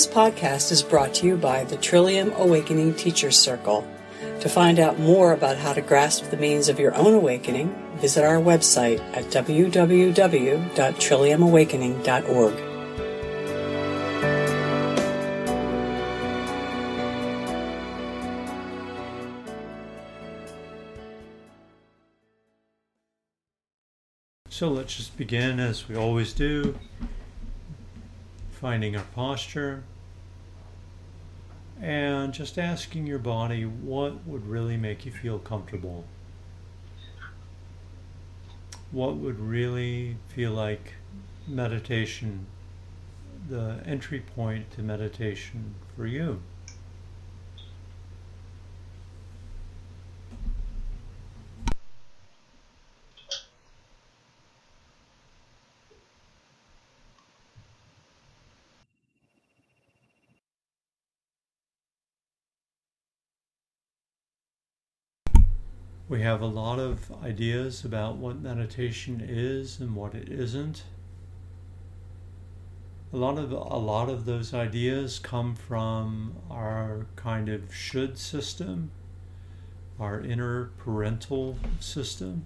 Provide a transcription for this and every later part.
This podcast is brought to you by the Trillium Awakening Teachers Circle. To find out more about how to grasp the means of your own awakening, visit our website at www.trilliumawakening.org. So let's just begin as we always do, finding our posture and just asking your body what would really make you feel comfortable. What would really feel like meditation, the entry point to meditation for you. We have a lot of ideas about what meditation is and what it isn't. A lot of a lot of those ideas come from our kind of should system, our inner parental system.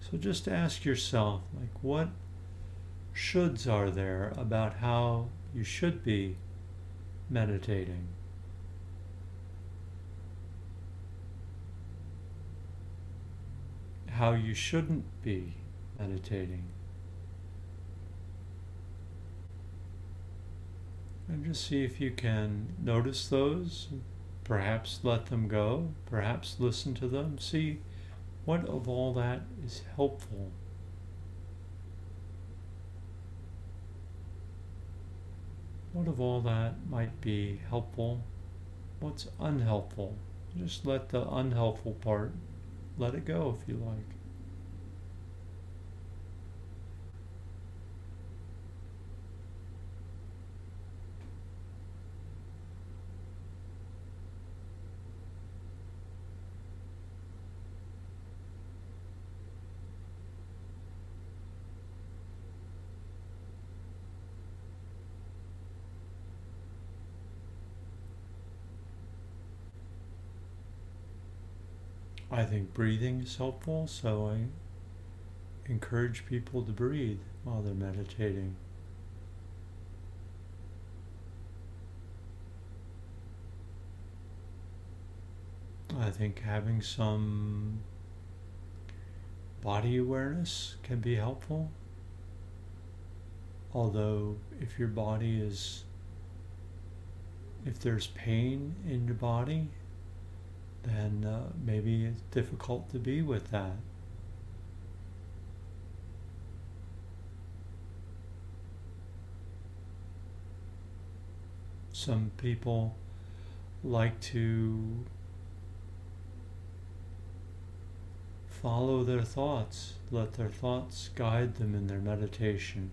So just ask yourself like what shoulds are there about how you should be meditating? How you shouldn't be meditating. And just see if you can notice those, perhaps let them go, perhaps listen to them, see what of all that is helpful. What of all that might be helpful? What's unhelpful? Just let the unhelpful part let it go if you like. I think breathing is helpful, so I encourage people to breathe while they're meditating. I think having some body awareness can be helpful. Although, if your body is, if there's pain in your body, then uh, maybe it's difficult to be with that. Some people like to follow their thoughts, let their thoughts guide them in their meditation.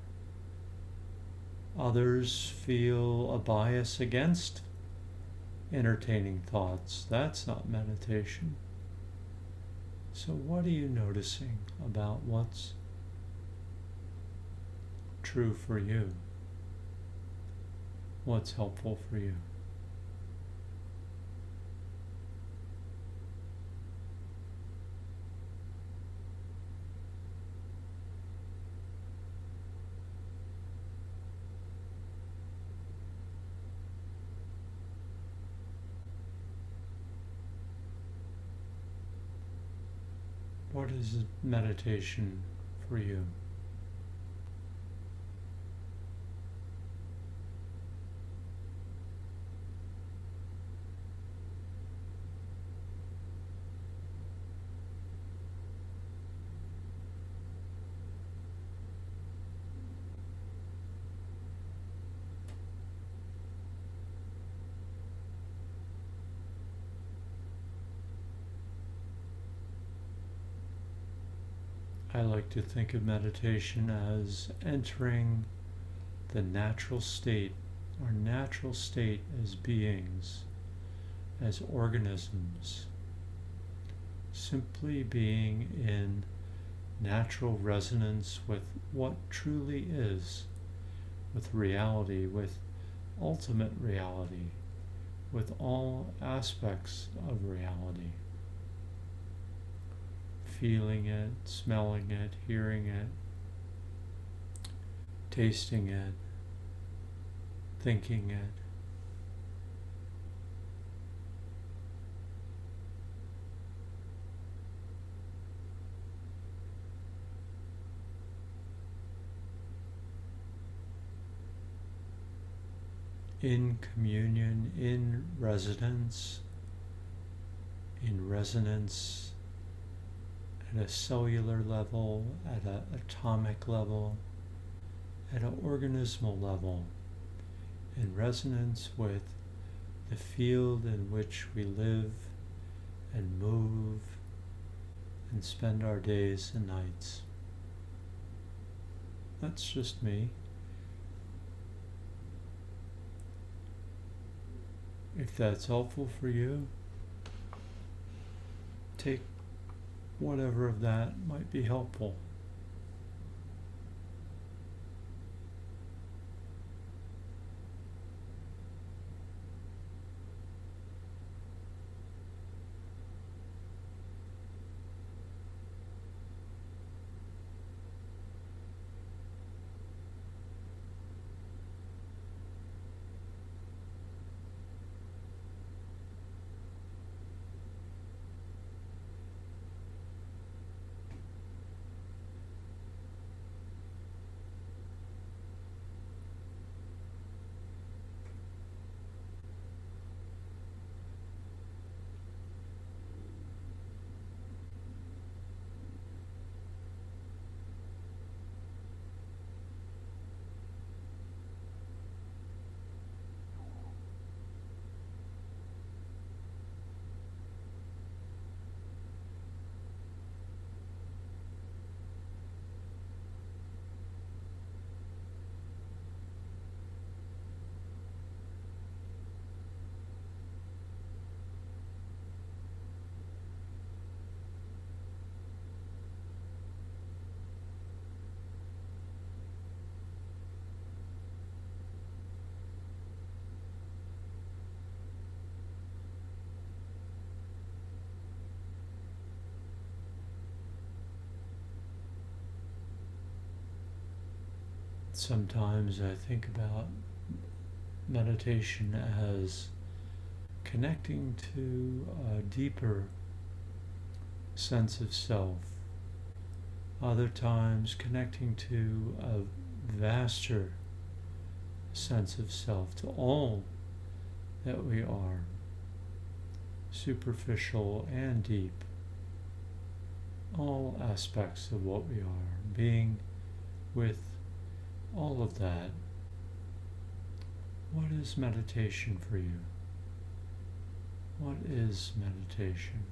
Others feel a bias against entertaining thoughts. That's not meditation. So, what are you noticing about what's true for you? What's helpful for you? What is meditation for you? I like to think of meditation as entering the natural state, our natural state as beings, as organisms, simply being in natural resonance with what truly is, with reality, with ultimate reality with all aspects of reality. Feeling it, smelling it, hearing it, tasting it, thinking it. in communion, in residence, in resonance at a cellular level, at an atomic level, at an organismal level, in resonance with the field in which we live and move and spend our days and nights. That's just me. If that's helpful for you, take whatever of that might be helpful. Sometimes I think about meditation as connecting to a deeper sense of self. Other times connecting to a vaster sense of self, to all that we are, superficial and deep, all aspects of what we are, being with all of that, what is meditation for you? What is meditation?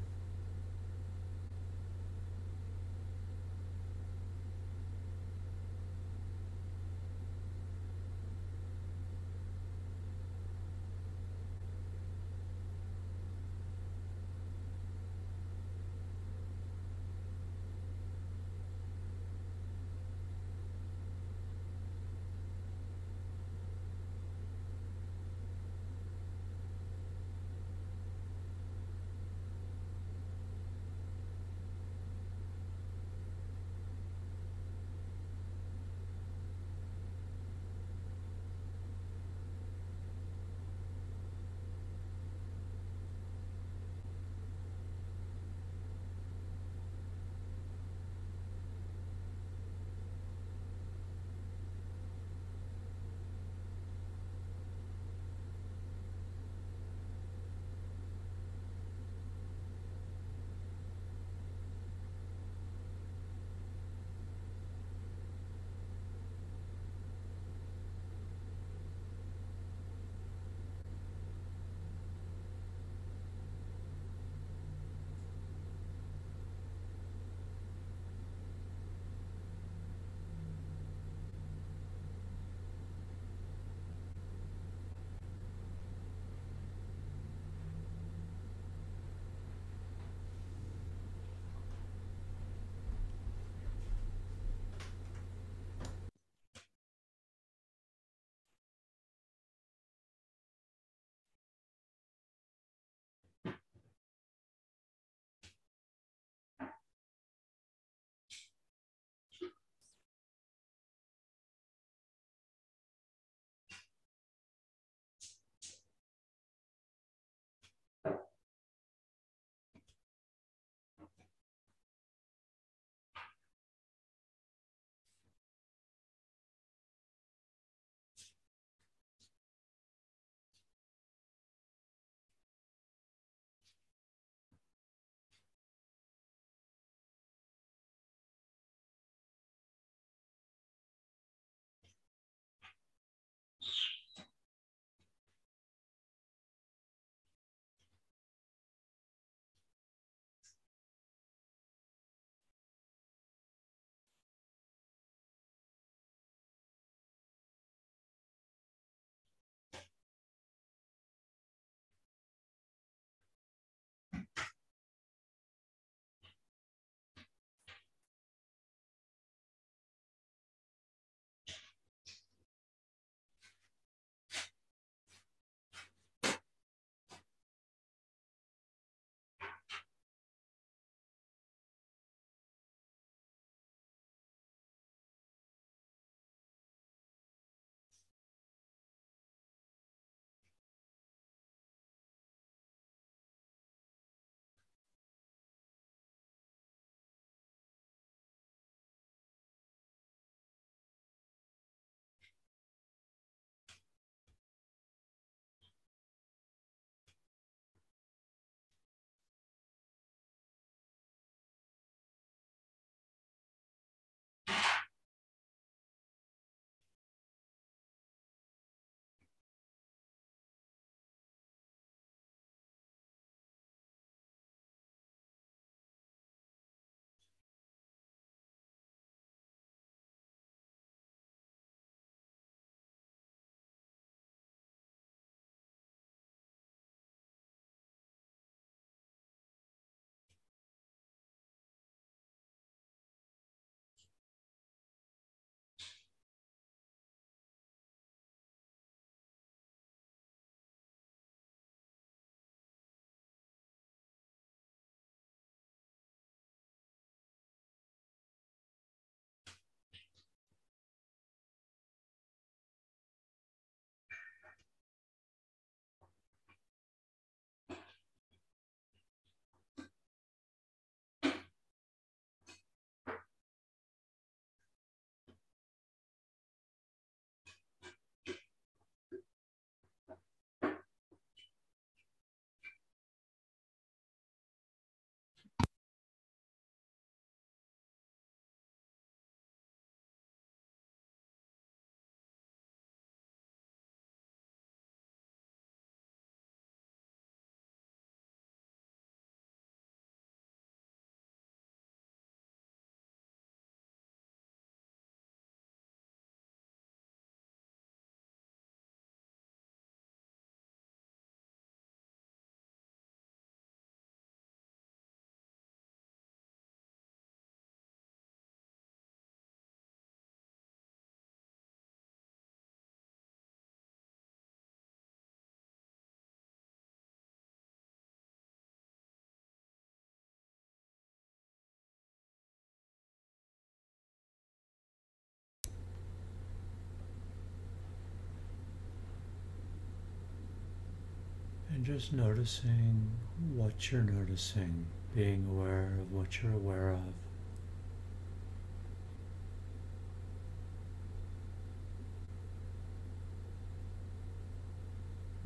Just noticing what you're noticing, being aware of what you're aware of.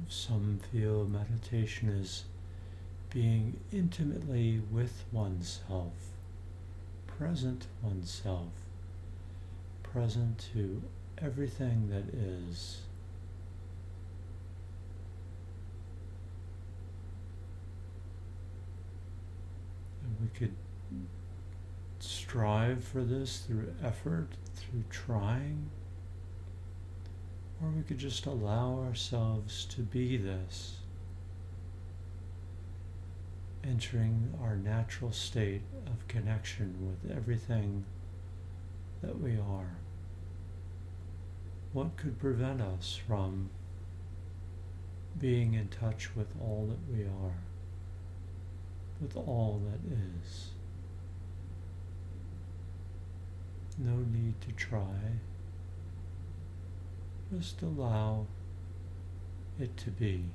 Some feel meditation is being intimately with oneself, present oneself, present to everything that is. We could strive for this through effort, through trying, or we could just allow ourselves to be this entering our natural state of connection with everything that we are. What could prevent us from being in touch with all that we are, with all that is? No need to try. Just allow it to be.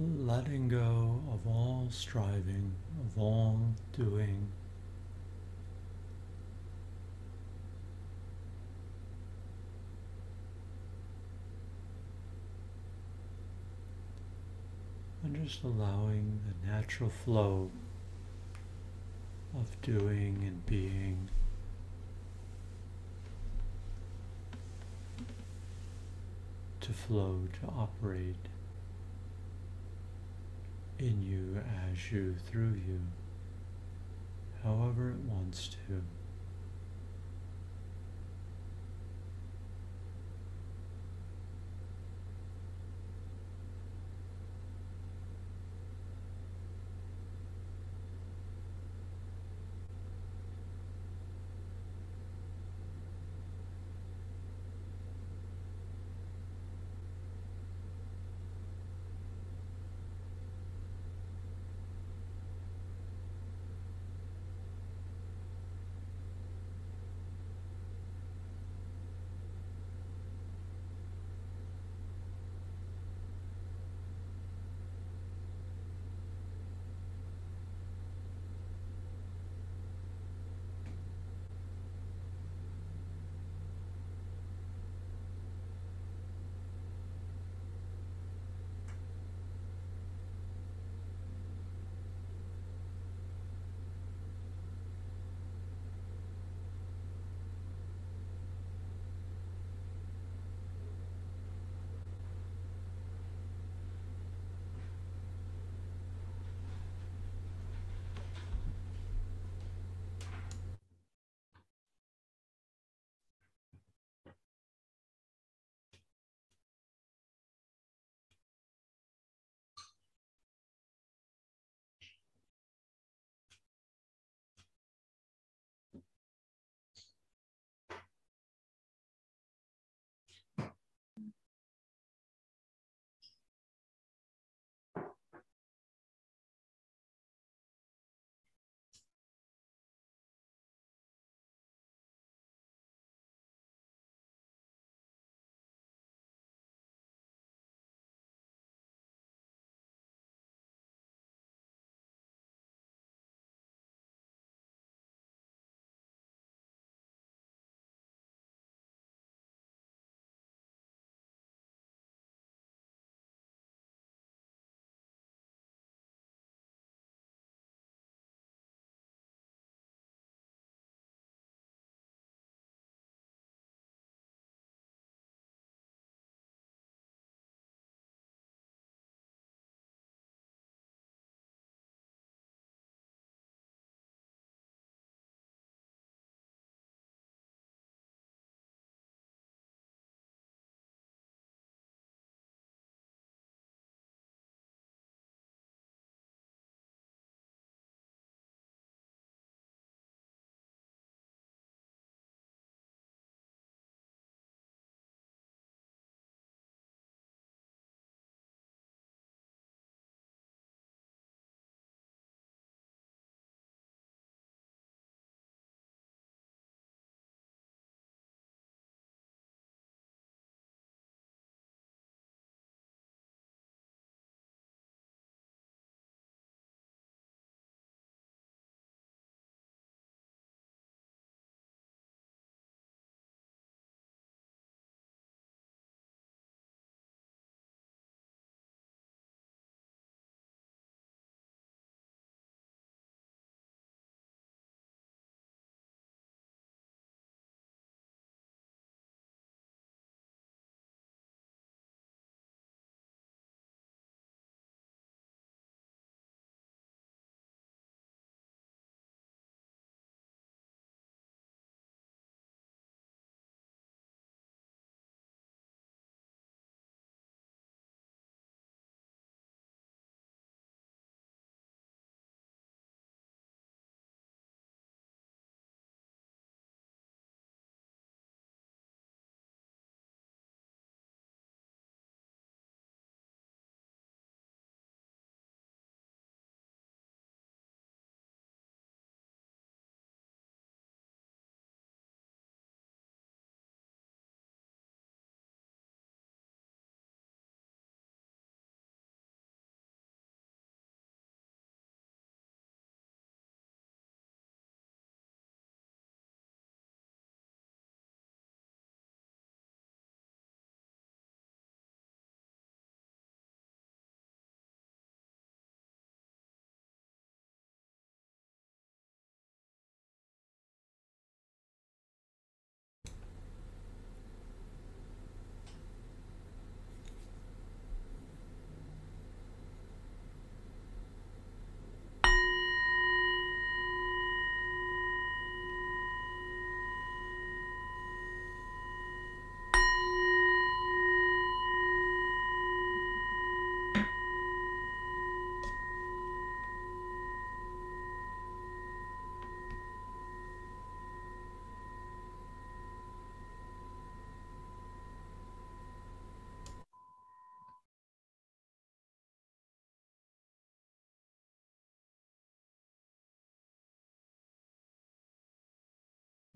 Letting go of all striving, of all doing. And just allowing the natural flow of doing and being. To flow, to operate in you, as you, through you, however it wants to.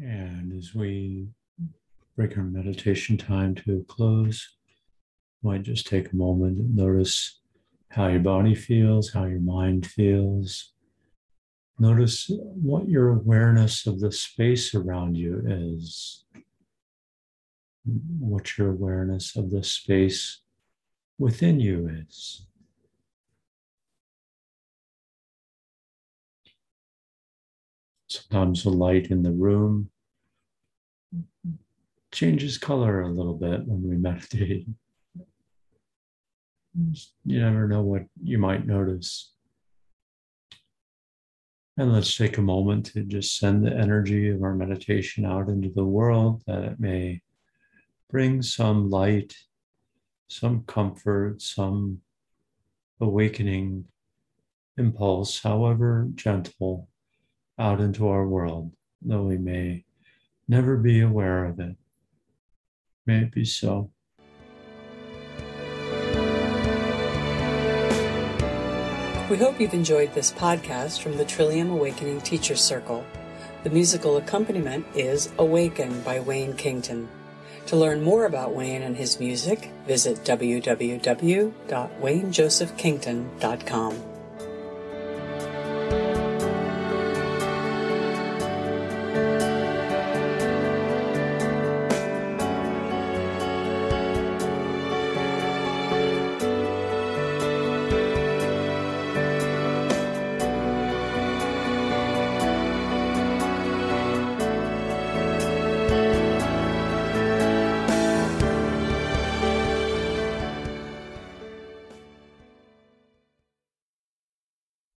And as we bring our meditation time to a close, might just take a moment and notice how your body feels, how your mind feels. Notice what your awareness of the space around you is. What your awareness of the space within you is. Sometimes the light in the room changes color a little bit when we meditate. You never know what you might notice. And let's take a moment to just send the energy of our meditation out into the world that it may bring some light, some comfort, some awakening impulse, however gentle, out into our world, though we may never be aware of it. May it be so. We hope you've enjoyed this podcast from the Trillium Awakening Teachers Circle. The musical accompaniment is Awaken by Wayne Kington. To learn more about Wayne and his music, visit www.waynejosephkington.com.